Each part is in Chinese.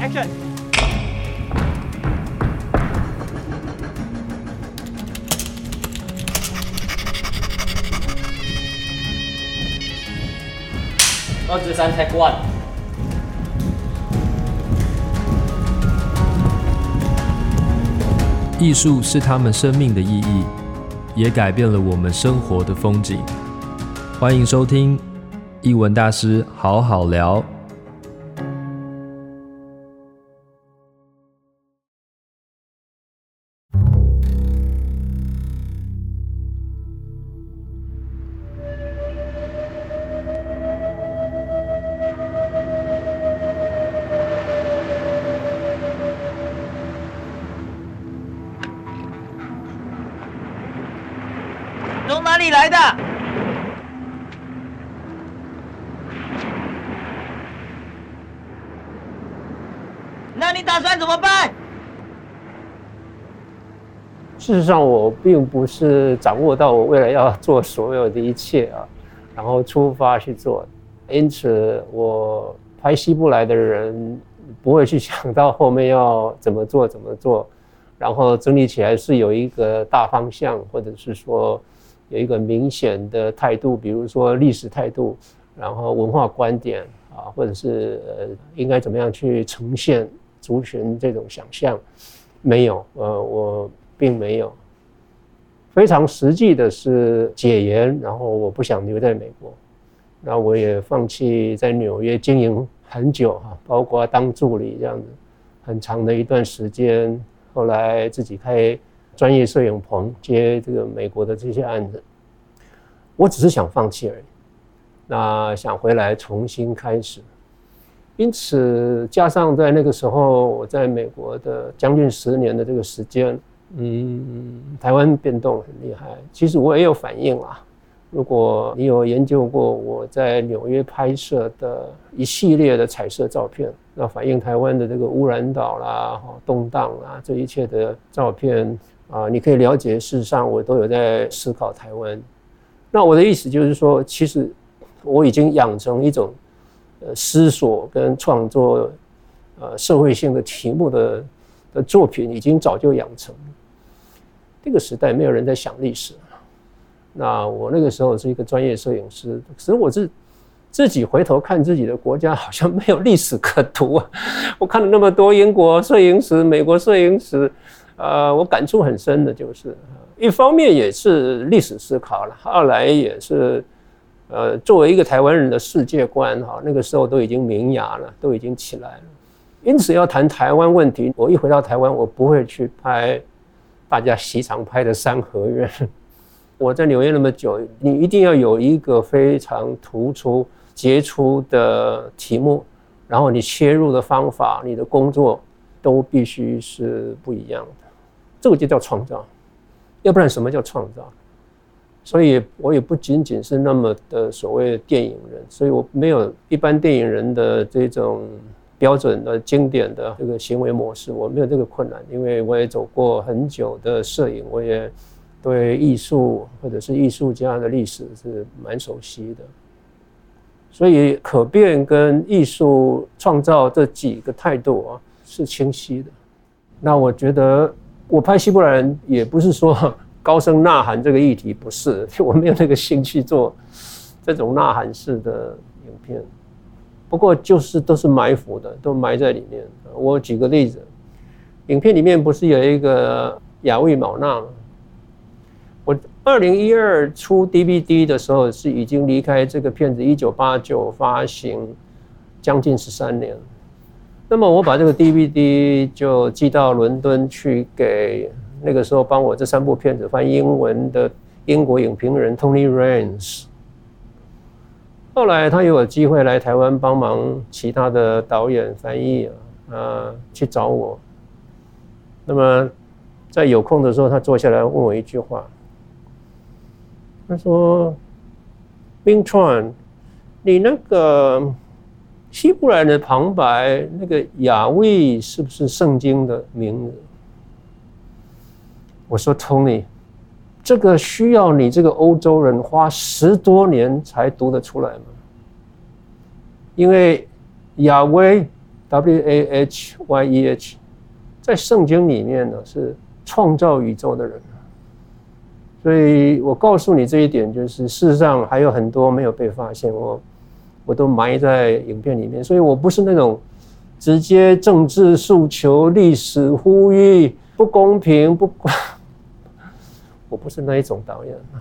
，Action！二至三，Take one。艺术是他们生命的意义，也改变了我们生活的风景。欢迎收听艺文大师好好聊。上，我并不是掌握到我未来要做所有的一切啊，然后出发去做。因此，我拍西部来的人不会去想到后面要怎么做怎么做，然后整理起来是有一个大方向，或者是说。有一个明显的态度，比如说历史态度，然后文化观点啊，或者是呃，应该怎么样去呈现族群这种想象，没有，呃，我并没有。非常实际的是解严，然后我不想留在美国，那我也放弃在纽约经营很久哈，包括当助理这样子很长的一段时间，后来自己开。专业摄影棚接这个美国的这些案子，我只是想放弃而已。那想回来重新开始，因此加上在那个时候我在美国的将近十年的这个时间，嗯，台湾变动很厉害。其实我也有反应啊。如果你有研究过我在纽约拍摄的一系列的彩色照片，那反映台湾的这个污染岛啦、动荡啦，这一切的照片。啊，你可以了解，事实上我都有在思考台湾。那我的意思就是说，其实我已经养成一种呃思索跟创作呃社会性的题目的的作品，已经早就养成。这个时代没有人在想历史。那我那个时候是一个专业摄影师，可是我是自己回头看自己的国家，好像没有历史可读啊。我看了那么多英国摄影史、美国摄影史。呃，我感触很深的就是，一方面也是历史思考了，二来也是，呃，作为一个台湾人的世界观哈，那个时候都已经萌芽了，都已经起来了。因此要谈台湾问题，我一回到台湾，我不会去拍大家习常拍的三合院。我在纽约那么久，你一定要有一个非常突出、杰出的题目，然后你切入的方法，你的工作都必须是不一样的。这个就叫创造，要不然什么叫创造？所以我也不仅仅是那么的所谓的电影人，所以我没有一般电影人的这种标准的经典的这个行为模式，我没有这个困难，因为我也走过很久的摄影，我也对艺术或者是艺术家的历史是蛮熟悉的，所以可变跟艺术创造这几个态度啊是清晰的。那我觉得。我拍希伯来人也不是说高声呐喊这个议题，不是，我没有那个兴趣做这种呐喊式的影片。不过就是都是埋伏的，都埋在里面。我举个例子，影片里面不是有一个亚维毛纳吗？我二零一二出 DVD 的时候是已经离开这个片子一九八九发行将近十三年。那么我把这个 DVD 就寄到伦敦去，给那个时候帮我这三部片子翻英文的英国影评人 Tony rains。后来他有机会来台湾帮忙其他的导演翻译啊，啊，去找我。那么在有空的时候，他坐下来问我一句话，他说，Bing Tran，你那个。”希伯来的旁白，那个雅威是不是圣经的名字？我说，Tony，这个需要你这个欧洲人花十多年才读得出来吗？因为雅威 W A H Y E H，在圣经里面呢是创造宇宙的人。所以我告诉你这一点，就是事实上还有很多没有被发现，我我都埋在影片里面。所以我不是那种直接政治诉求、历史呼吁、不公平不，我不是那一种导演啊。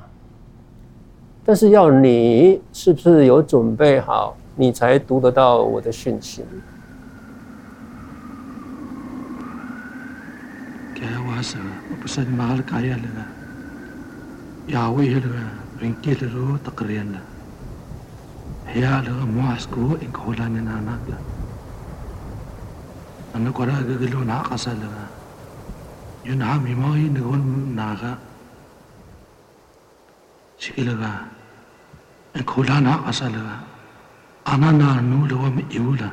但是要你是不是有准备好，你才读得到我的讯息。亚威了，人给了罗特克人了，黑亚了马斯库因库兰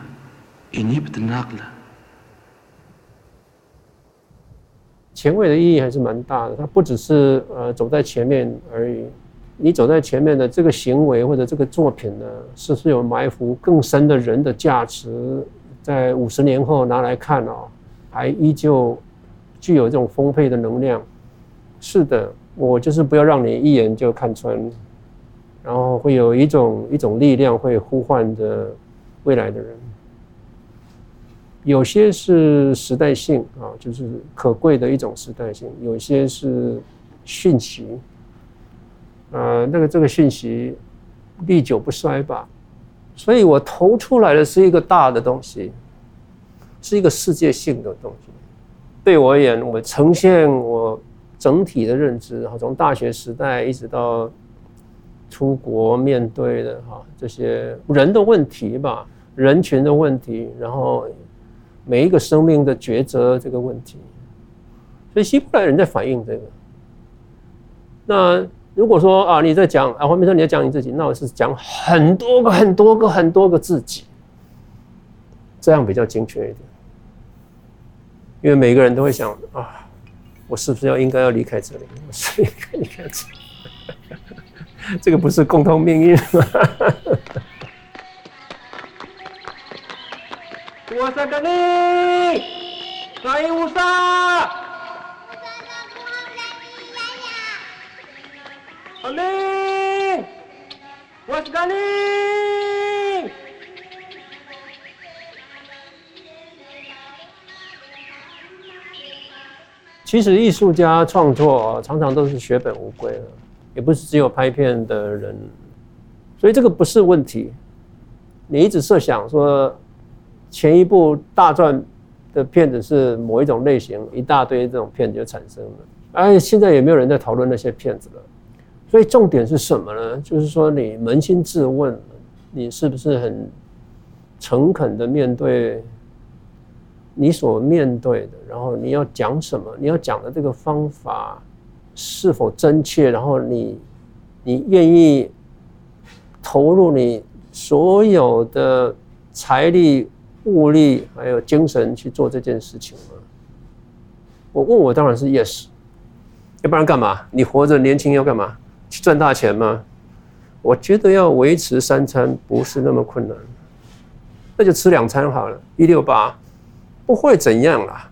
尼纳纳了，那那过来个，那个，前卫的意义还是蛮大的，它不只是呃走在前面而已，你走在前面的这个行为或者这个作品呢，是不是有埋伏更深的人的价值，在五十年后拿来看哦，还依旧具有这种丰沛的能量。是的，我就是不要让你一眼就看穿，然后会有一种一种力量会呼唤着未来的人。有些是时代性啊，就是可贵的一种时代性；有些是讯息，呃，那个这个讯息历久不衰吧。所以我投出来的是一个大的东西，是一个世界性的东西。对我而言，我呈现我整体的认知，哈，从大学时代一直到出国面对的哈这些人的问题吧，人群的问题，然后。每一个生命的抉择这个问题，所以希伯来人在反映这个。那如果说啊，你在讲啊，黄明生你在讲你自己，那我是讲很多个、很多个、很多个自己，这样比较精确一点。因为每个人都会想啊，我是不是要应该要离开这里？我是应该离开这里？这个不是共同命运吗？我在这里，欢迎乌萨。阿里，我是甘尼。其实艺术家创作常常都是血本无归的，也不是只有拍片的人，所以这个不是问题。你一直设想说。前一部大赚的片子是某一种类型，一大堆这种片子就产生了。哎，现在也没有人在讨论那些片子了。所以重点是什么呢？就是说你扪心自问，你是不是很诚恳的面对你所面对的？然后你要讲什么？你要讲的这个方法是否真切？然后你你愿意投入你所有的财力？物力还有精神去做这件事情吗？我问我当然是 yes，要不然干嘛？你活着年轻要干嘛？去赚大钱吗？我觉得要维持三餐不是那么困难，那就吃两餐好了，一六八不会怎样啦。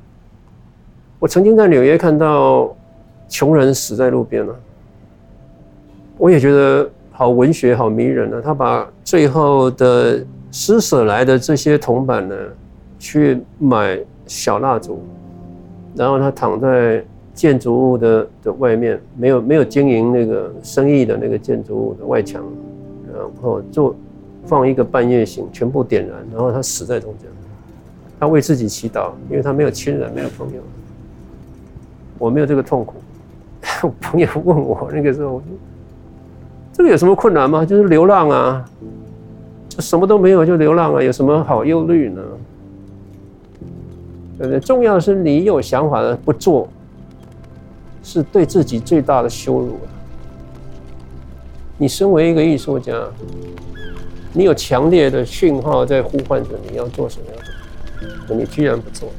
我曾经在纽约看到穷人死在路边了，我也觉得好文学好迷人啊，他把最后的。施舍来的这些铜板呢，去买小蜡烛，然后他躺在建筑物的的外面，没有没有经营那个生意的那个建筑物的外墙，然后做放一个半夜醒，全部点燃，然后他死在中间。他为自己祈祷，因为他没有亲人，没有朋友。我没有这个痛苦。我朋友问我那个时候，这个有什么困难吗？就是流浪啊。就什么都没有就流浪啊，有什么好忧虑呢？对不对？重要的是你有想法的不做，是对自己最大的羞辱。你身为一个艺术家，你有强烈的讯号在呼唤着你要做什么样的，你居然不做，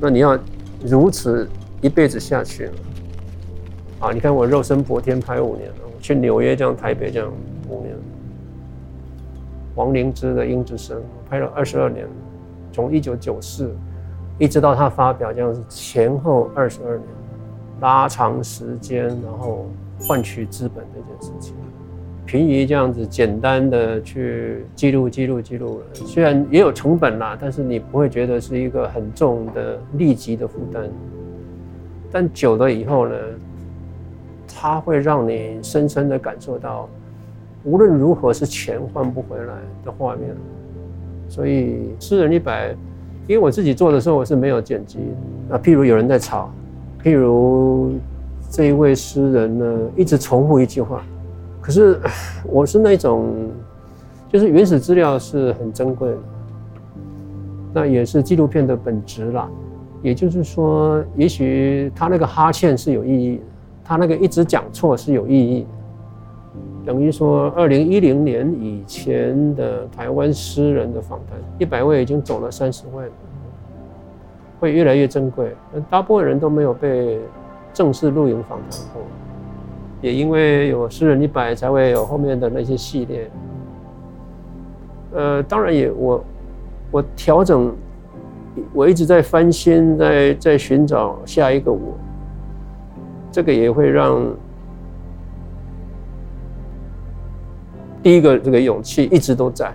那你要如此一辈子下去啊！你看我肉身搏天拍五年了，我去纽约这样，台北这样五年。王灵芝的《鹰之声》，拍了二十二年，从一九九四一直到他发表，这样子前后二十二年，拉长时间，然后换取资本这件事情。平移这样子简单的去记录记录记录，虽然也有成本啦，但是你不会觉得是一个很重的立即的负担。但久了以后呢，它会让你深深的感受到，无论如何是钱换不回来的画面。所以诗人一百，因为我自己做的时候我是没有剪辑啊，譬如有人在吵，譬如这一位诗人呢一直重复一句话。可是，我是那种，就是原始资料是很珍贵的，那也是纪录片的本质啦。也就是说，也许他那个哈欠是有意义的，他那个一直讲错是有意义的。等于说，二零一零年以前的台湾诗人的访谈，一百位已经走了三十位了，会越来越珍贵。大部分人都没有被正式录影访谈过。也因为有诗人一百，才会有后面的那些系列。呃，当然也我我调整，我一直在翻新，在在寻找下一个我。这个也会让第一个这个勇气一直都在，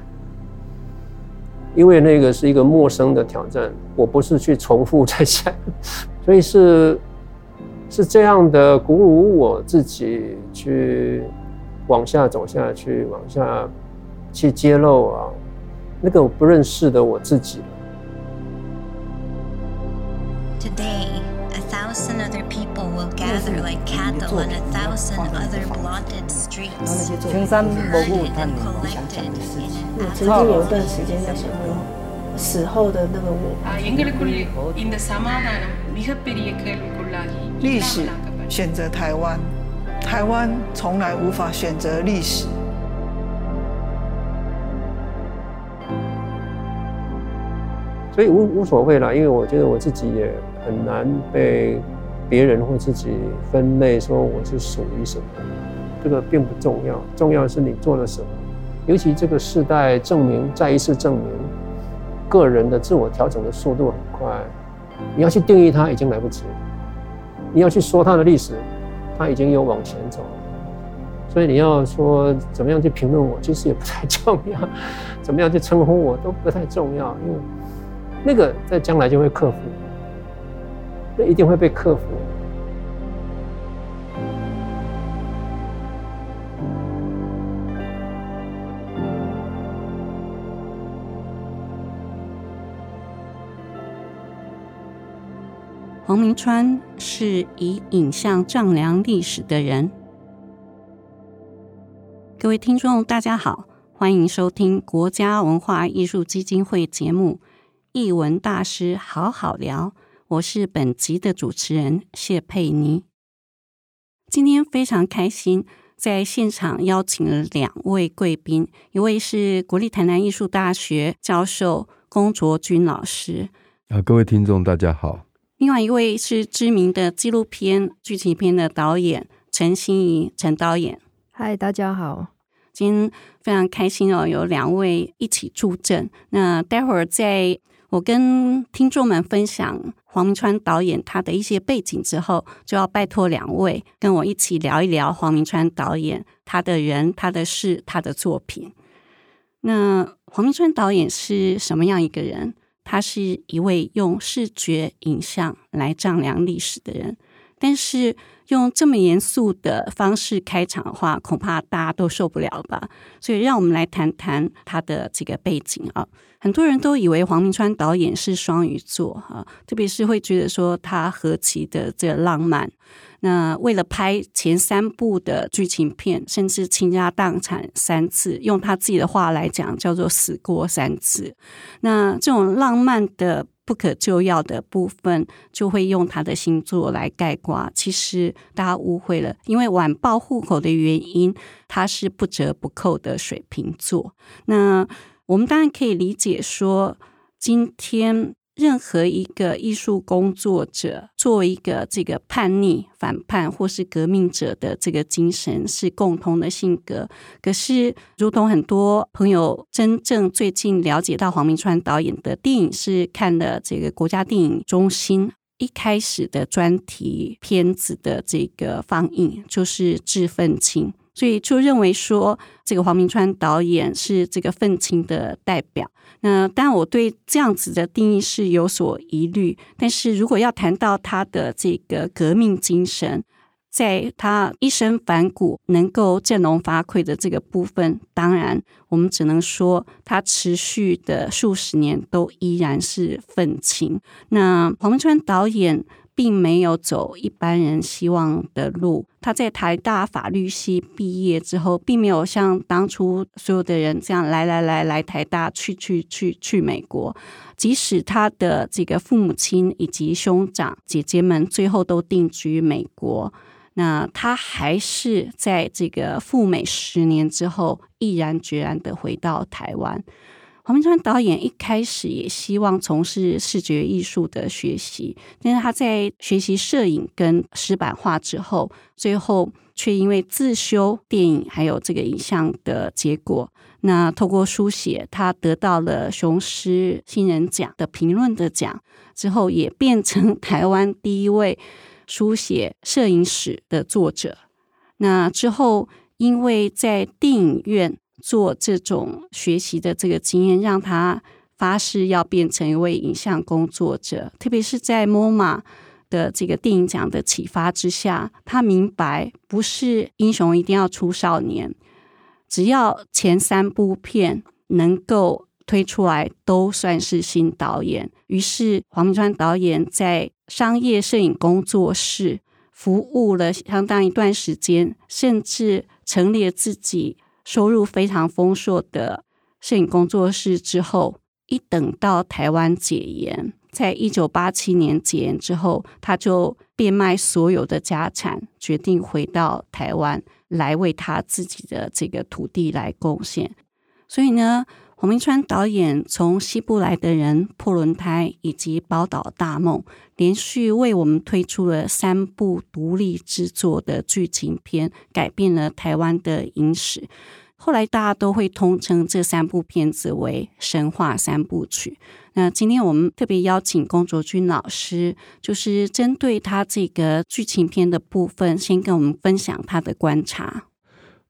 因为那个是一个陌生的挑战，我不是去重复在想，所以是。是这样的鼓舞我自己去往下走下去，往下去揭露啊，那个我不认识的我自己。Today, a thousand other people will gather like cattle on a thousand other blotted streets. 青山博物馆，你想讲的事情。我曾经有一段时间在想说，死后的那个我。历史选择台湾，台湾从来无法选择历史。所以无无所谓了，因为我觉得我自己也很难被别人或自己分类，说我是属于什么，这个并不重要，重要是你做了什么。尤其这个时代证明，再一次证明，个人的自我调整的速度很快，你要去定义它已经来不及了。你要去说它的历史，它已经有往前走了，所以你要说怎么样去评论我，其实也不太重要，怎么样去称呼我都不太重要，因为那个在将来就会克服，那一定会被克服。黄明川是以影像丈量历史的人。各位听众，大家好，欢迎收听国家文化艺术基金会节目《艺文大师好好聊》，我是本集的主持人谢佩妮。今天非常开心，在现场邀请了两位贵宾，一位是国立台南艺术大学教授龚卓君老师。啊，各位听众，大家好。另外一位是知名的纪录片、剧情片的导演陈欣怡，陈导演。嗨，大家好，今天非常开心哦，有两位一起助阵。那待会儿在我跟听众们分享黄明川导演他的一些背景之后，就要拜托两位跟我一起聊一聊黄明川导演他的人、他的事、他的作品。那黄明川导演是什么样一个人？他是一位用视觉影像来丈量历史的人，但是用这么严肃的方式开场的话，恐怕大家都受不了吧。所以，让我们来谈谈他的这个背景啊。很多人都以为黄明川导演是双鱼座哈，特别是会觉得说他何其的这个浪漫。那为了拍前三部的剧情片，甚至倾家荡产三次，用他自己的话来讲，叫做死过三次。那这种浪漫的不可救药的部分，就会用他的星座来概括。其实大家误会了，因为晚报户口的原因，他是不折不扣的水瓶座。那我们当然可以理解说，今天。任何一个艺术工作者做一个这个叛逆、反叛或是革命者的这个精神是共同的性格。可是，如同很多朋友真正最近了解到黄明川导演的电影，是看了这个国家电影中心一开始的专题片子的这个放映，就是《致愤青》。所以就认为说，这个黄明川导演是这个愤青的代表。那当然，我对这样子的定义是有所疑虑。但是如果要谈到他的这个革命精神，在他一身反骨能够振聋发聩的这个部分，当然我们只能说他持续的数十年都依然是愤青。那黄明川导演。并没有走一般人希望的路。他在台大法律系毕业之后，并没有像当初所有的人这样来来来来台大，去去去去美国。即使他的这个父母亲以及兄长姐姐们最后都定居美国，那他还是在这个赴美十年之后，毅然决然的回到台湾。黄明川导演一开始也希望从事视觉艺术的学习，但是他在学习摄影跟石版画之后，最后却因为自修电影还有这个影像的结果，那透过书写，他得到了雄狮新人奖的评论的奖，之后也变成台湾第一位书写摄影史的作者。那之后，因为在电影院。做这种学习的这个经验，让他发誓要变成一位影像工作者。特别是在 MoMA 的这个电影奖的启发之下，他明白不是英雄一定要出少年，只要前三部片能够推出来，都算是新导演。于是黄明川导演在商业摄影工作室服务了相当一段时间，甚至成立了自己。收入非常丰硕的摄影工作室之后，一等到台湾解严，在一九八七年解严之后，他就变卖所有的家产，决定回到台湾来为他自己的这个土地来贡献。所以呢，洪明川导演从《西部来的人》、《破轮胎》以及《宝岛大梦》，连续为我们推出了三部独立制作的剧情片，改变了台湾的影史。后来大家都会通称这三部片子为“神话三部曲”。那今天我们特别邀请龚卓君老师，就是针对他这个剧情片的部分，先跟我们分享他的观察。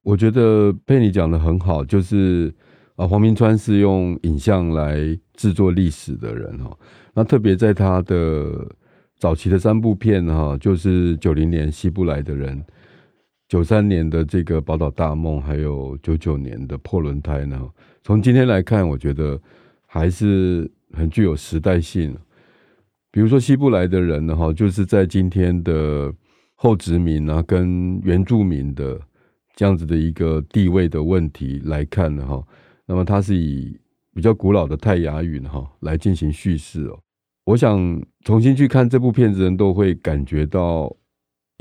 我觉得佩妮讲得很好，就是啊，黄明川是用影像来制作历史的人哈。那特别在他的早期的三部片哈，就是九零年《西部来的人》。九三年的这个《宝岛大梦》，还有九九年的《破轮胎》呢，从今天来看，我觉得还是很具有时代性。比如说《西部来的人》呢，哈，就是在今天的后殖民啊，跟原住民的这样子的一个地位的问题来看呢，哈，那么它是以比较古老的泰雅语哈来进行叙事哦。我想重新去看这部片子，人都会感觉到。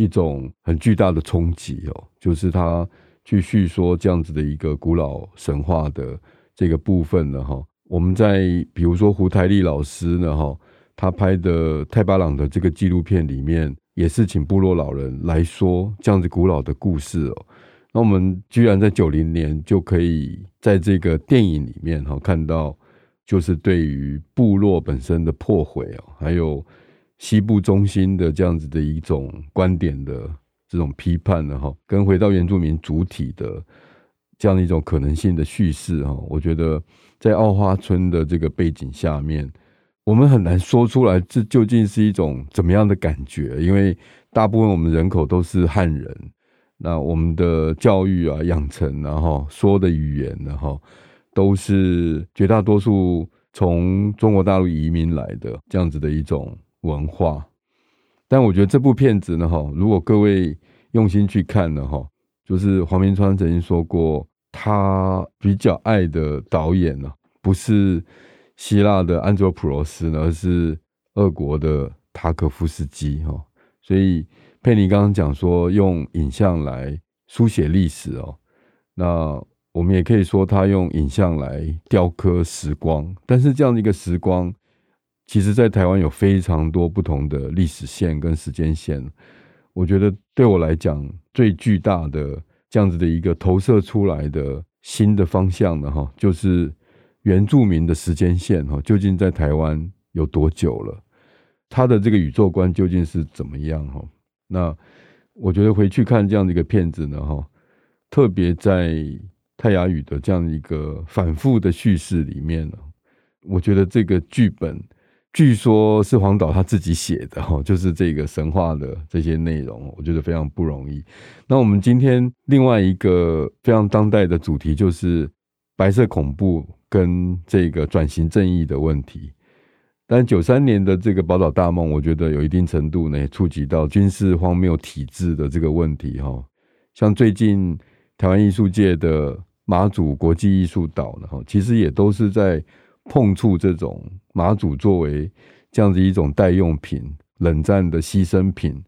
一种很巨大的冲击哦，就是他去叙说这样子的一个古老神话的这个部分呢哈。我们在比如说胡台丽老师呢哈，他拍的泰巴朗的这个纪录片里面，也是请部落老人来说这样子古老的故事哦。那我们居然在九零年就可以在这个电影里面哈看到，就是对于部落本身的破毁哦，还有。西部中心的这样子的一种观点的这种批判呢，哈，跟回到原住民主体的这样的一种可能性的叙事，哈，我觉得在奥花村的这个背景下面，我们很难说出来这究竟是一种怎么样的感觉，因为大部分我们人口都是汉人，那我们的教育啊、养成啊，哈，说的语言呢，哈，都是绝大多数从中国大陆移民来的这样子的一种。文化，但我觉得这部片子呢，哈，如果各位用心去看呢，哈，就是黄明川曾经说过，他比较爱的导演呢，不是希腊的安卓普罗斯，而是俄国的塔可夫斯基，哈。所以佩妮刚刚讲说用影像来书写历史哦，那我们也可以说他用影像来雕刻时光，但是这样的一个时光。其实在台湾有非常多不同的历史线跟时间线。我觉得对我来讲，最巨大的这样子的一个投射出来的新的方向呢，哈，就是原住民的时间线哈，究竟在台湾有多久了？他的这个宇宙观究竟是怎么样？哈，那我觉得回去看这样的一个片子呢，哈，特别在泰雅语的这样一个反复的叙事里面呢，我觉得这个剧本。据说是黄导他自己写的哈，就是这个神话的这些内容，我觉得非常不容易。那我们今天另外一个非常当代的主题，就是白色恐怖跟这个转型正义的问题。但九三年的这个宝岛大梦，我觉得有一定程度呢，触及到军事荒谬体制的这个问题哈。像最近台湾艺术界的马祖国际艺术岛呢，哈，其实也都是在。碰触这种马祖作为这样子一种代用品、冷战的牺牲品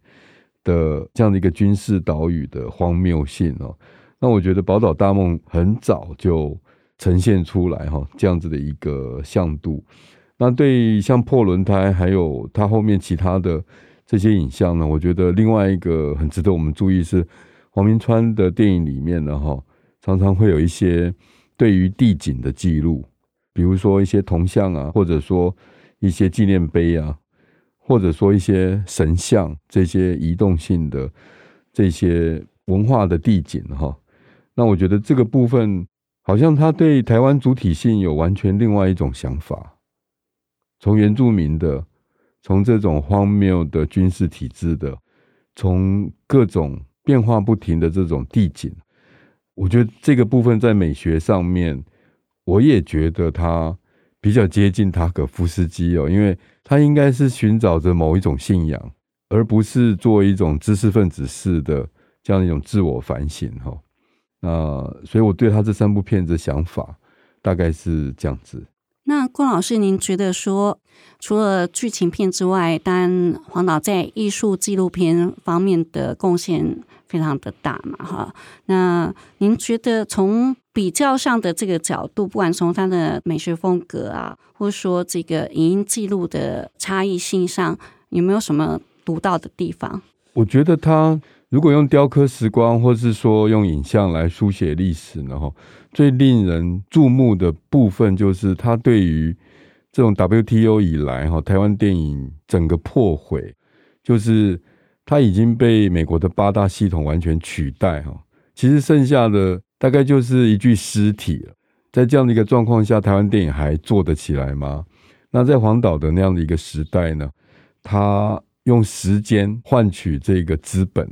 的这样的一个军事岛屿的荒谬性哦，那我觉得宝岛大梦很早就呈现出来哈，这样子的一个向度。那对像破轮胎，还有它后面其他的这些影像呢，我觉得另外一个很值得我们注意是黄明川的电影里面呢哈，常常会有一些对于地景的记录。比如说一些铜像啊，或者说一些纪念碑啊，或者说一些神像，这些移动性的这些文化的地景哈，那我觉得这个部分好像他对台湾主体性有完全另外一种想法，从原住民的，从这种荒谬的军事体制的，从各种变化不停的这种地景，我觉得这个部分在美学上面。我也觉得他比较接近塔可夫斯基哦，因为他应该是寻找着某一种信仰，而不是做一种知识分子式的这样一种自我反省哈。那所以我对他这三部片子的想法大概是这样子。那郭老师，您觉得说，除了剧情片之外，当然黄导在艺术纪录片方面的贡献非常的大嘛，哈。那您觉得从比较上的这个角度，不管从他的美学风格啊，或者说这个影音记录的差异性上，有没有什么独到的地方？我觉得他如果用雕刻时光，或是说用影像来书写历史呢，哈，最令人注目的部分就是他对于这种 WTO 以来哈台湾电影整个破毁，就是他已经被美国的八大系统完全取代哈，其实剩下的。大概就是一具尸体了，在这样的一个状况下，台湾电影还做得起来吗？那在黄岛的那样的一个时代呢，他用时间换取这个资本，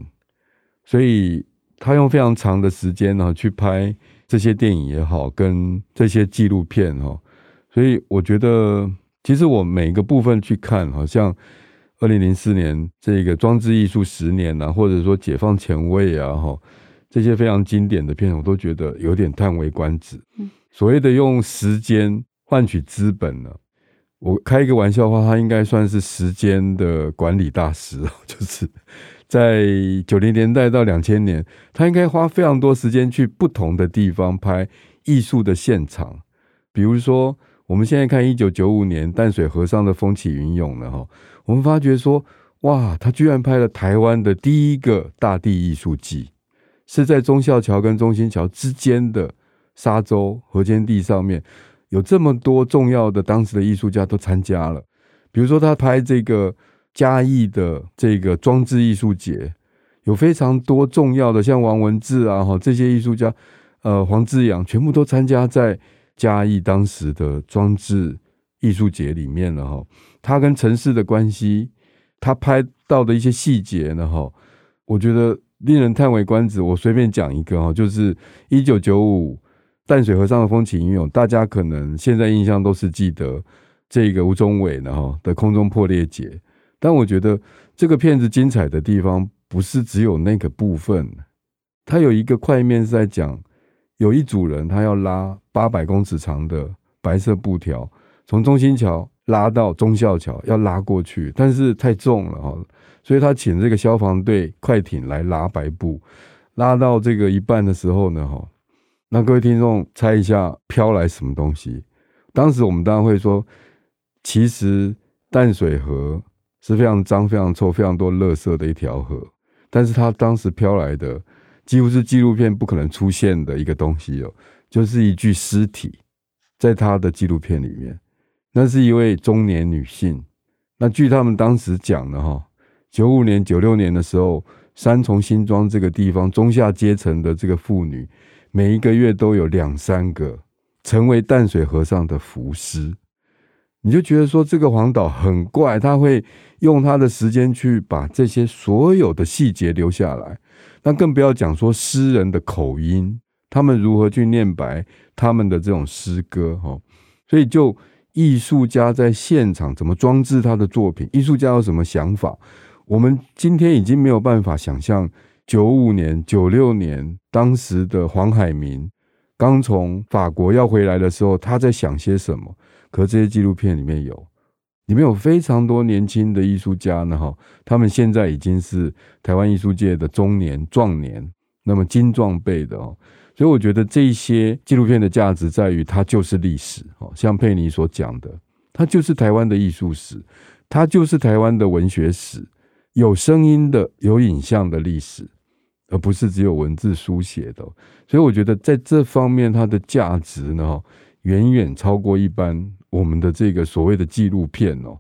所以他用非常长的时间呢去拍这些电影也好，跟这些纪录片哈，所以我觉得其实我每个部分去看，好像二零零四年这个装置艺术十年啊，或者说解放前卫啊，哈。这些非常经典的片，我都觉得有点叹为观止。所谓的用时间换取资本呢，我开一个玩笑话，他应该算是时间的管理大师。就是在九零年代到两千年，他应该花非常多时间去不同的地方拍艺术的现场。比如说，我们现在看一九九五年淡水河上的风起云涌了哈，我们发觉说，哇，他居然拍了台湾的第一个大地艺术季。是在忠孝桥跟中兴桥之间的沙洲河间地上面，有这么多重要的当时的艺术家都参加了。比如说，他拍这个嘉义的这个装置艺术节，有非常多重要的，像王文志啊，哈这些艺术家，呃，黄志阳全部都参加在嘉义当时的装置艺术节里面了哈。他跟城市的关系，他拍到的一些细节呢，哈，我觉得。令人叹为观止。我随便讲一个哈，就是一九九五淡水河上的风起云涌，大家可能现在印象都是记得这个吴中伟呢哈的空中破裂节。但我觉得这个片子精彩的地方不是只有那个部分，它有一个块面是在讲有一组人他要拉八百公尺长的白色布条，从中心桥拉到忠孝桥，要拉过去，但是太重了哈。所以他请这个消防队快艇来拉白布，拉到这个一半的时候呢，哈，那各位听众猜一下飘来什么东西？当时我们当然会说，其实淡水河是非常脏、非常臭、非常多垃圾的一条河，但是它当时飘来的几乎是纪录片不可能出现的一个东西哦，就是一具尸体，在他的纪录片里面，那是一位中年女性。那据他们当时讲的哈，九五年、九六年的时候，三重新庄这个地方中下阶层的这个妇女，每一个月都有两三个成为淡水河上的浮尸。你就觉得说这个黄导很怪，他会用他的时间去把这些所有的细节留下来。那更不要讲说诗人的口音，他们如何去念白他们的这种诗歌哈。所以就。艺术家在现场怎么装置他的作品？艺术家有什么想法？我们今天已经没有办法想象九五年、九六年当时的黄海明刚从法国要回来的时候，他在想些什么？可这些纪录片里面有，里面有非常多年轻的艺术家呢，哈，他们现在已经是台湾艺术界的中年、壮年，那么精壮辈的哦。所以我觉得这些纪录片的价值在于，它就是历史，哦，像佩妮所讲的，它就是台湾的艺术史，它就是台湾的文学史，有声音的、有影像的历史，而不是只有文字书写的。所以我觉得在这方面，它的价值呢，远远超过一般我们的这个所谓的纪录片哦，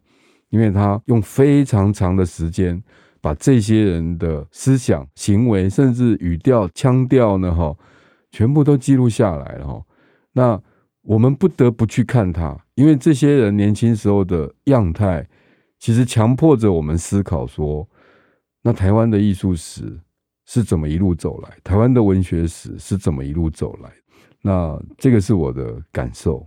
因为他用非常长的时间，把这些人的思想、行为，甚至语调、腔调呢，哈。全部都记录下来了哈，那我们不得不去看他，因为这些人年轻时候的样态，其实强迫着我们思考说，那台湾的艺术史是怎么一路走来，台湾的文学史是怎么一路走来，那这个是我的感受。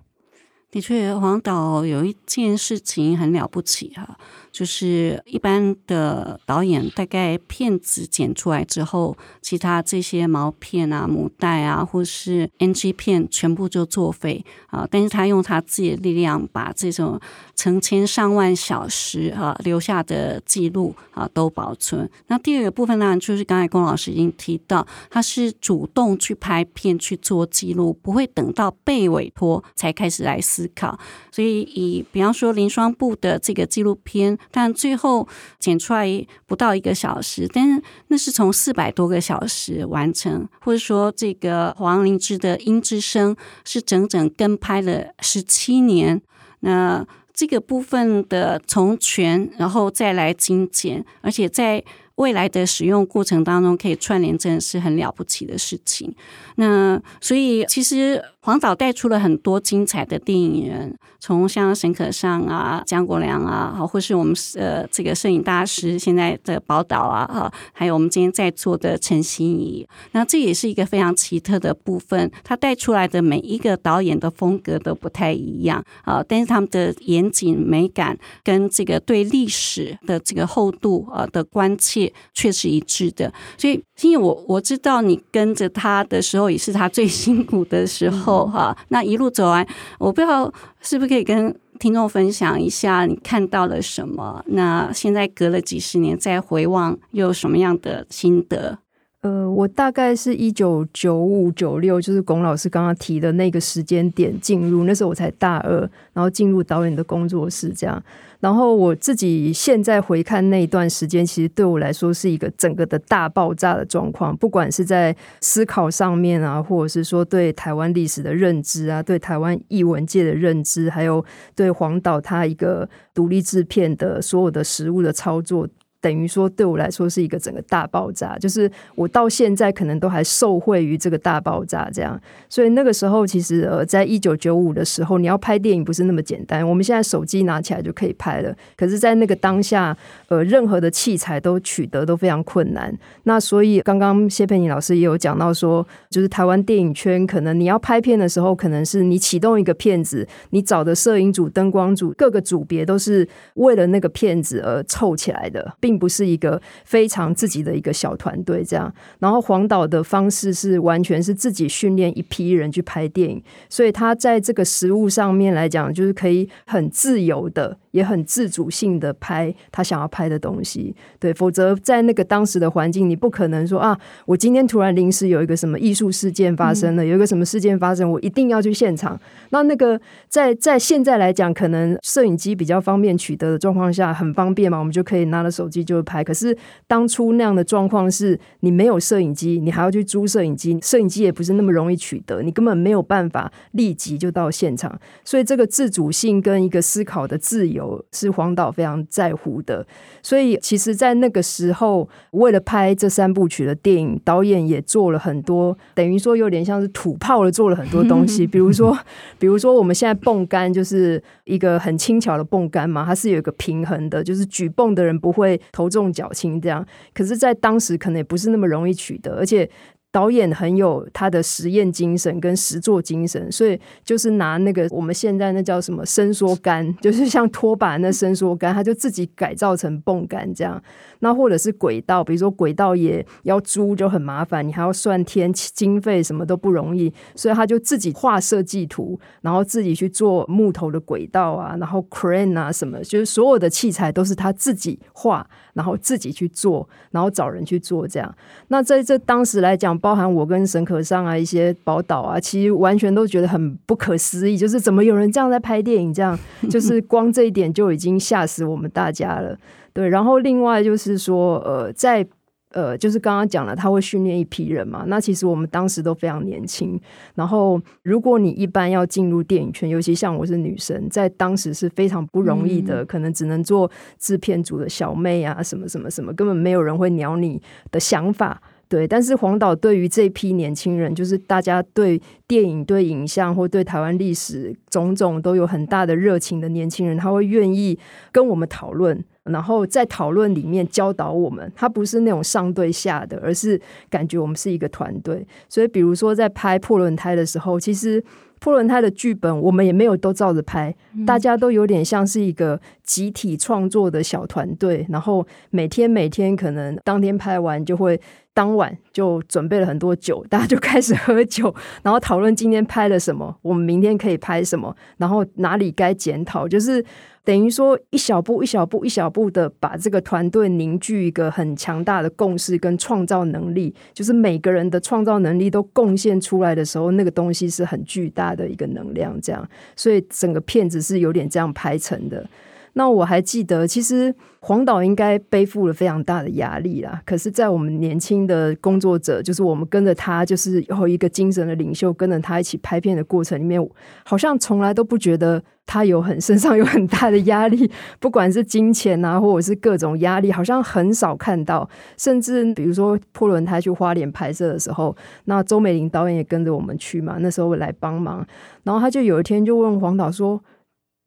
的确，黄导有一件事情很了不起哈，就是一般的导演大概片子剪出来之后，其他这些毛片啊、母带啊，或是 NG 片全部就作废啊，但是他用他自己的力量把这种成千上万小时啊留下的记录啊都保存。那第二个部分呢，就是刚才龚老师已经提到，他是主动去拍片去做记录，不会等到被委托才开始来思。考，所以以比方说林双布的这个纪录片，但最后剪出来不到一个小时，但是那是从四百多个小时完成，或者说这个黄灵芝的《音之声》是整整跟拍了十七年，那这个部分的从权然后再来精简，而且在。未来的使用过程当中，可以串联，真的是很了不起的事情。那所以，其实黄导带出了很多精彩的电影人，从像沈可尚啊、姜国良啊，或是我们呃这个摄影大师现在的宝岛啊，哈，还有我们今天在座的陈心怡。那这也是一个非常奇特的部分，他带出来的每一个导演的风格都不太一样啊，但是他们的严谨美感跟这个对历史的这个厚度啊的关切。却是一致的，所以因为我我知道你跟着他的时候也是他最辛苦的时候哈。那一路走来，我不知道是不是可以跟听众分享一下你看到了什么？那现在隔了几十年再回望，又有什么样的心得？呃，我大概是一九九五九六，就是龚老师刚刚提的那个时间点进入，那时候我才大二，然后进入导演的工作室这样。然后我自己现在回看那一段时间，其实对我来说是一个整个的大爆炸的状况，不管是在思考上面啊，或者是说对台湾历史的认知啊，对台湾艺文界的认知，还有对黄导他一个独立制片的所有的实务的操作。等于说，对我来说是一个整个大爆炸，就是我到现在可能都还受惠于这个大爆炸这样。所以那个时候，其实呃，在一九九五的时候，你要拍电影不是那么简单。我们现在手机拿起来就可以拍了，可是，在那个当下，呃，任何的器材都取得都非常困难。那所以，刚刚谢佩妮老师也有讲到说，就是台湾电影圈可能你要拍片的时候，可能是你启动一个片子，你找的摄影组、灯光组各个组别都是为了那个片子而凑起来的，并并不是一个非常自己的一个小团队这样。然后黄导的方式是完全是自己训练一批人去拍电影，所以他在这个实物上面来讲，就是可以很自由的。也很自主性的拍他想要拍的东西，对，否则在那个当时的环境，你不可能说啊，我今天突然临时有一个什么艺术事件发生了，嗯、有一个什么事件发生，我一定要去现场。那那个在在现在来讲，可能摄影机比较方便取得的状况下，很方便嘛，我们就可以拿着手机就拍。可是当初那样的状况是，你没有摄影机，你还要去租摄影机，摄影机也不是那么容易取得，你根本没有办法立即就到现场。所以这个自主性跟一个思考的自由。是黄导非常在乎的，所以其实，在那个时候，为了拍这三部曲的电影，导演也做了很多，等于说有点像是土炮了做了很多东西。比如说，比如说我们现在泵杆就是一个很轻巧的泵杆嘛，它是有一个平衡的，就是举泵的人不会头重脚轻这样。可是，在当时可能也不是那么容易取得，而且。导演很有他的实验精神跟实作精神，所以就是拿那个我们现在那叫什么伸缩杆，就是像拖把那伸缩杆，他就自己改造成泵杆这样。那或者是轨道，比如说轨道也要租就很麻烦，你还要算天经费，什么都不容易，所以他就自己画设计图，然后自己去做木头的轨道啊，然后 crane 啊什么，就是所有的器材都是他自己画，然后自己去做，然后找人去做这样。那在这当时来讲，包含我跟沈可尚啊一些宝岛啊，其实完全都觉得很不可思议，就是怎么有人这样在拍电影，这样就是光这一点就已经吓死我们大家了。对，然后另外就是说，呃，在呃，就是刚刚讲了，他会训练一批人嘛。那其实我们当时都非常年轻。然后，如果你一般要进入电影圈，尤其像我是女生，在当时是非常不容易的，嗯、可能只能做制片组的小妹啊，什么什么什么，根本没有人会鸟你的想法。对，但是黄导对于这批年轻人，就是大家对电影、对影像或对台湾历史种种都有很大的热情的年轻人，他会愿意跟我们讨论。然后在讨论里面教导我们，他不是那种上对下的，而是感觉我们是一个团队。所以，比如说在拍破轮胎的时候，其实破轮胎的剧本我们也没有都照着拍，大家都有点像是一个集体创作的小团队。然后每天每天可能当天拍完就会当晚就准备了很多酒，大家就开始喝酒，然后讨论今天拍了什么，我们明天可以拍什么，然后哪里该检讨，就是。等于说，一小步一小步一小步的把这个团队凝聚一个很强大的共识跟创造能力，就是每个人的创造能力都贡献出来的时候，那个东西是很巨大的一个能量，这样，所以整个片子是有点这样拍成的。那我还记得，其实黄导应该背负了非常大的压力啦。可是，在我们年轻的工作者，就是我们跟着他，就是有一个精神的领袖，跟着他一起拍片的过程里面，好像从来都不觉得他有很身上有很大的压力，不管是金钱啊，或者是各种压力，好像很少看到。甚至比如说破轮胎去花莲拍摄的时候，那周美玲导演也跟着我们去嘛，那时候来帮忙，然后他就有一天就问黄导说。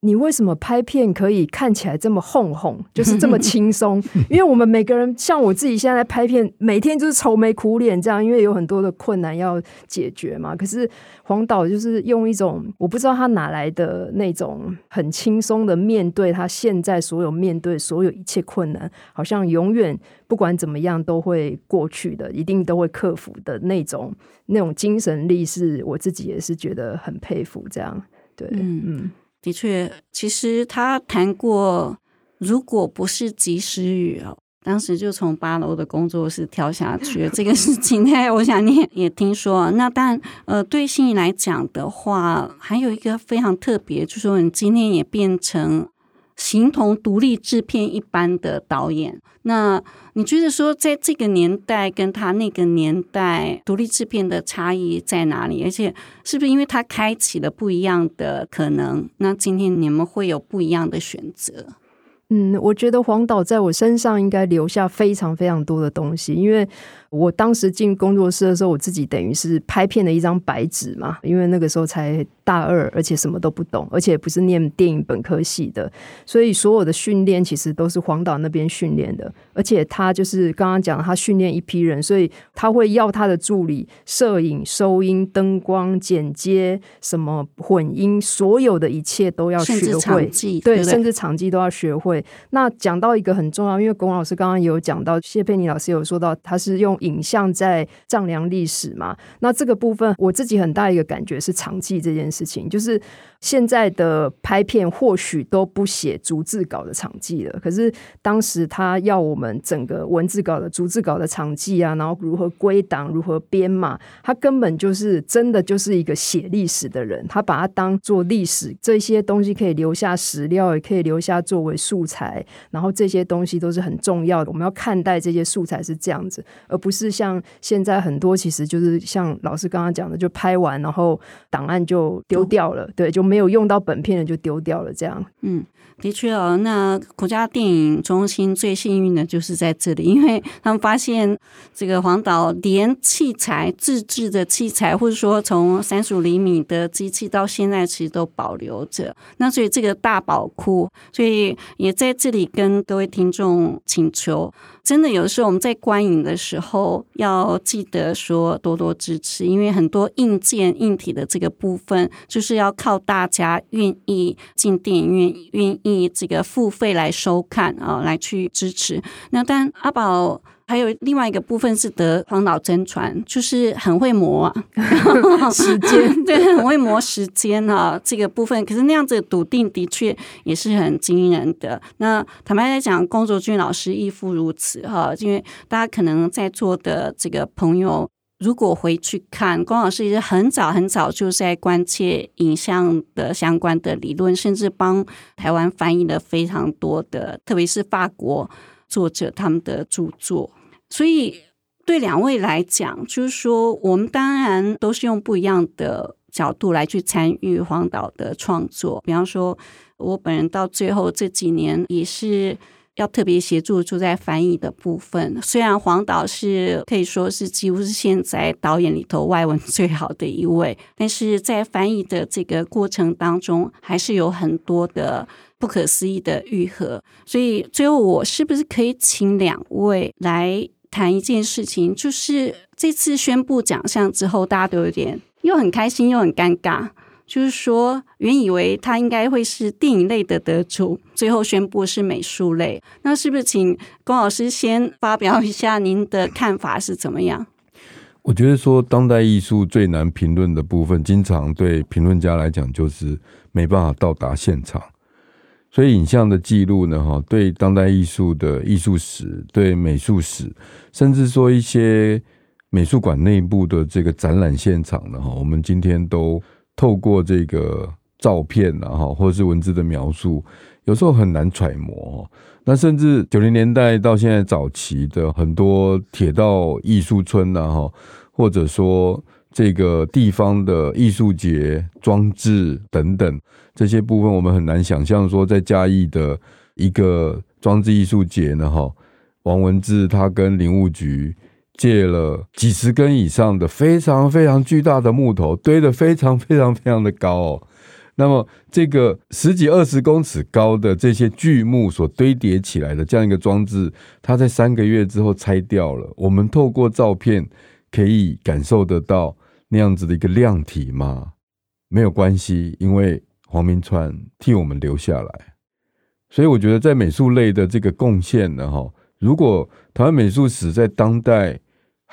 你为什么拍片可以看起来这么哄哄，就是这么轻松？因为我们每个人，像我自己现在拍片，每天就是愁眉苦脸这样，因为有很多的困难要解决嘛。可是黄导就是用一种我不知道他哪来的那种很轻松的面对他现在所有面对所有一切困难，好像永远不管怎么样都会过去的，一定都会克服的那种那种精神力，是我自己也是觉得很佩服。这样，对，嗯。嗯的确，其实他谈过，如果不是及时雨哦，当时就从八楼的工作室跳下去这个事情，呢，我想你也听说。那但呃，对心怡来讲的话，还有一个非常特别，就是说你今天也变成。形同独立制片一般的导演，那你觉得说，在这个年代跟他那个年代独立制片的差异在哪里？而且是不是因为他开启了不一样的可能？那今天你们会有不一样的选择？嗯，我觉得黄导在我身上应该留下非常非常多的东西，因为我当时进工作室的时候，我自己等于是拍片的一张白纸嘛，因为那个时候才大二，而且什么都不懂，而且不是念电影本科系的，所以所有的训练其实都是黄导那边训练的，而且他就是刚刚讲他训练一批人，所以他会要他的助理摄影、收音、灯光、剪接、什么混音，所有的一切都要学会，对，甚至场记都要学会。那讲到一个很重要，因为龚老师刚刚也有讲到，谢佩妮老师有说到，他是用。影像在丈量历史嘛？那这个部分我自己很大一个感觉是长记这件事情，就是。现在的拍片或许都不写逐字稿的场记了，可是当时他要我们整个文字稿的逐字稿的场记啊，然后如何归档、如何编码，他根本就是真的就是一个写历史的人，他把它当做历史，这些东西可以留下史料，也可以留下作为素材，然后这些东西都是很重要的。我们要看待这些素材是这样子，而不是像现在很多其实就是像老师刚刚讲的，就拍完然后档案就丢掉了，对，就没。没有用到本片的就丢掉了，这样。嗯，的确哦。那国家电影中心最幸运的就是在这里，因为他们发现这个黄导连器材自制的器材，或者说从三十五厘米的机器到现在其实都保留着。那所以这个大宝库，所以也在这里跟各位听众请求。真的，有时候我们在观影的时候要记得说多多支持，因为很多硬件、硬体的这个部分，就是要靠大家愿意进电影院、愿意意这个付费来收看啊，来去支持。那但阿宝。还有另外一个部分是得黄老真传，就是很会磨时间，对，很会磨时间啊。这个部分，可是那样子笃定的确也是很惊人的。那坦白来讲，龚卓君老师亦复如此哈。因为大家可能在座的这个朋友，如果回去看，龚老师也是很早很早就在关切影像的相关的理论，甚至帮台湾翻译了非常多的，特别是法国。作者他们的著作，所以对两位来讲，就是说，我们当然都是用不一样的角度来去参与黄导的创作。比方说，我本人到最后这几年也是要特别协助，就在翻译的部分。虽然黄导是可以说是几乎是现在导演里头外文 最好的一位，但是在翻译的这个过程当中，还是有很多的。不可思议的愈合，所以最后我是不是可以请两位来谈一件事情？就是这次宣布奖项之后，大家都有点又很开心又很尴尬。就是说，原以为他应该会是电影类的得主，最后宣布是美术类。那是不是请龚老师先发表一下您的看法是怎么样？我觉得说当代艺术最难评论的部分，经常对评论家来讲就是没办法到达现场。所以影像的记录呢，哈，对当代艺术的艺术史、对美术史，甚至说一些美术馆内部的这个展览现场呢，哈，我们今天都透过这个照片啊，哈，或者是文字的描述，有时候很难揣摩。那甚至九零年代到现在早期的很多铁道艺术村呐，哈，或者说。这个地方的艺术节装置等等这些部分，我们很难想象说，在嘉义的一个装置艺术节呢，哈，王文志他跟林务局借了几十根以上的非常非常巨大的木头，堆得非常非常非常的高哦。那么这个十几二十公尺高的这些巨木所堆叠起来的这样一个装置，它在三个月之后拆掉了。我们透过照片可以感受得到。那样子的一个量体吗？没有关系，因为黄明川替我们留下来，所以我觉得在美术类的这个贡献呢，哈，如果台湾美术史在当代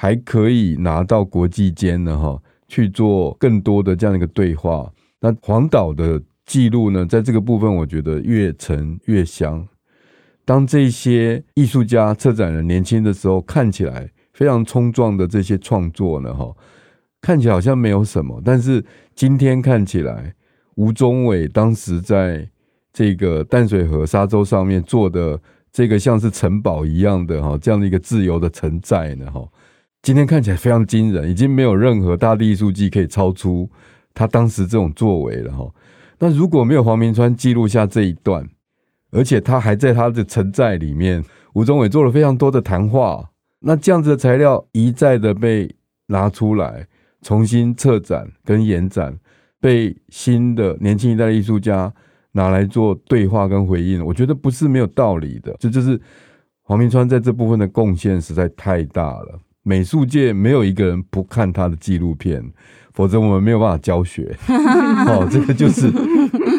还可以拿到国际间呢，哈，去做更多的这样一个对话，那黄岛的记录呢，在这个部分，我觉得越陈越香。当这些艺术家、策展人年轻的时候，看起来非常冲撞的这些创作呢，哈。看起来好像没有什么，但是今天看起来，吴中伟当时在这个淡水河沙洲上面做的这个像是城堡一样的哈，这样的一个自由的城寨呢哈，今天看起来非常惊人，已经没有任何大地艺术季可以超出他当时这种作为了哈。那如果没有黄明川记录下这一段，而且他还在他的城寨里面，吴中伟做了非常多的谈话，那这样子的材料一再的被拿出来，重新策展跟延展，被新的年轻一代的艺术家拿来做对话跟回应，我觉得不是没有道理的。这，就是黄明川在这部分的贡献实在太大了。美术界没有一个人不看他的纪录片，否则我们没有办法教学。哦，这个就是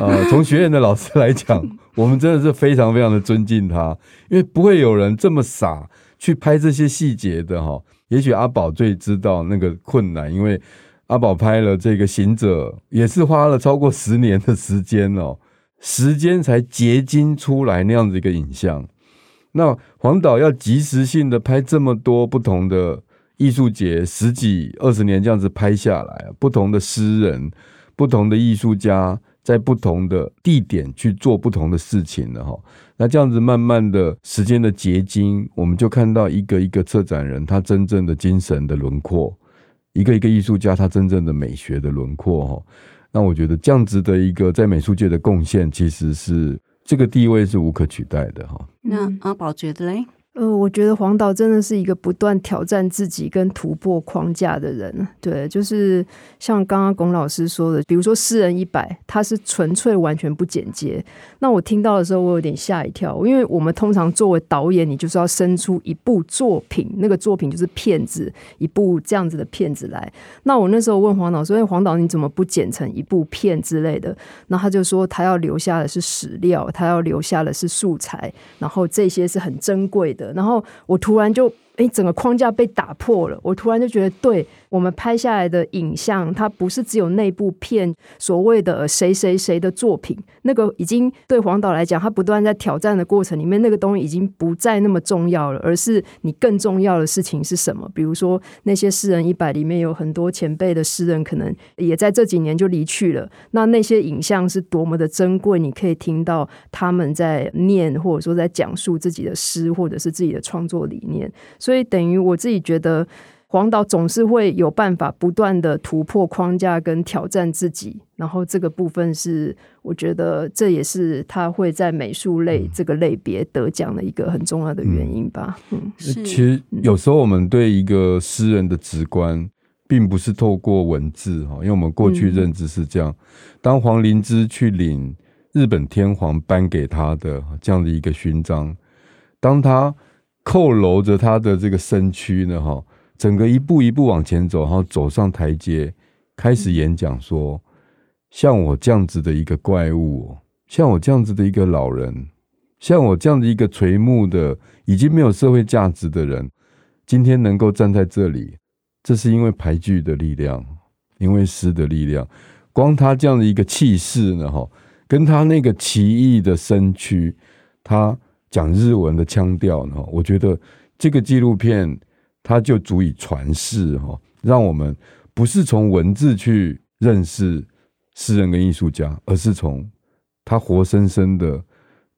呃，从学院的老师来讲，我们真的是非常非常的尊敬他，因为不会有人这么傻去拍这些细节的哈。也许阿宝最知道那个困难，因为阿宝拍了这个行者，也是花了超过十年的时间哦，时间才结晶出来那样子一个影像。那黄导要及时性的拍这么多不同的艺术节，十几二十年这样子拍下来，不同的诗人、不同的艺术家，在不同的地点去做不同的事情了哈。那这样子慢慢的时间的结晶，我们就看到一个一个策展人他真正的精神的轮廓，一个一个艺术家他真正的美学的轮廓哈。那我觉得这样子的一个在美术界的贡献，其实是。这个地位是无可取代的哈。那阿宝觉得嘞？呃，我觉得黄导真的是一个不断挑战自己跟突破框架的人。对，就是像刚刚龚老师说的，比如说《诗人一百》，他是纯粹完全不剪接。那我听到的时候，我有点吓一跳，因为我们通常作为导演，你就是要生出一部作品，那个作品就是片子，一部这样子的片子来。那我那时候问黄导说：“哎，黄导你怎么不剪成一部片之类的？”那他就说：“他要留下的是史料，他要留下的是素材，然后这些是很珍贵的。”然后我突然就。哎，整个框架被打破了。我突然就觉得，对我们拍下来的影像，它不是只有那部片所谓的谁谁谁的作品。那个已经对黄导来讲，他不断在挑战的过程里面，那个东西已经不再那么重要了。而是你更重要的事情是什么？比如说那些诗人一百里面有很多前辈的诗人，可能也在这几年就离去了。那那些影像是多么的珍贵，你可以听到他们在念，或者说在讲述自己的诗，或者是自己的创作理念。所以等于我自己觉得，黄导总是会有办法不断的突破框架跟挑战自己，然后这个部分是我觉得这也是他会在美术类这个类别得奖的一个很重要的原因吧。嗯，其实有时候我们对一个诗人的直观，并不是透过文字哈，因为我们过去认知是这样。当黄灵芝去领日本天皇颁给他的这样的一个勋章，当他。佝僂着他的这个身躯呢，哈，整个一步一步往前走，然后走上台阶，开始演讲说：“像我这样子的一个怪物，像我这样子的一个老人，像我这样的一个垂暮的、已经没有社会价值的人，今天能够站在这里，这是因为俳句的力量，因为诗的力量。光他这样的一个气势呢，哈，跟他那个奇异的身躯，他。”讲日文的腔调呢，我觉得这个纪录片它就足以传世哈，让我们不是从文字去认识诗人跟艺术家，而是从他活生生的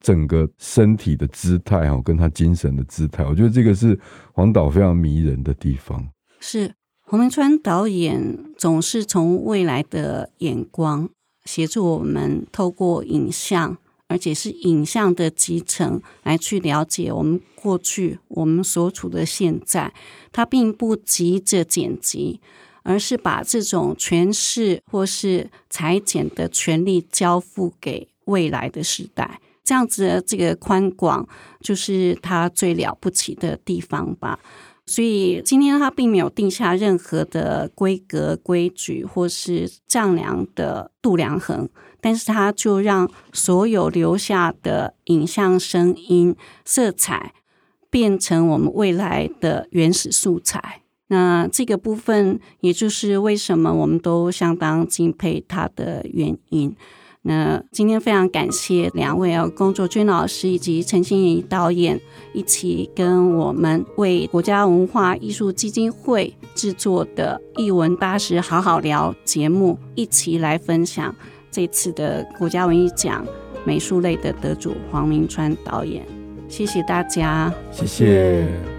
整个身体的姿态哈，跟他精神的姿态，我觉得这个是黄导非常迷人的地方。是黄明川导演总是从未来的眼光协助我们，透过影像。而且是影像的集成来去了解我们过去，我们所处的现在，他并不急着剪辑，而是把这种诠释或是裁剪的权利交付给未来的时代。这样子的这个宽广，就是他最了不起的地方吧。所以今天他并没有定下任何的规格、规矩，或是丈量的度量衡。但是它就让所有留下的影像、声音、色彩变成我们未来的原始素材。那这个部分，也就是为什么我们都相当敬佩他的原因。那今天非常感谢两位啊，龚卓君老师以及陈心怡导演一起跟我们为国家文化艺术基金会制作的《艺文大师好好聊》节目，一起来分享。这次的国家文艺奖美术类的得主黄明川导演，谢谢大家，谢谢。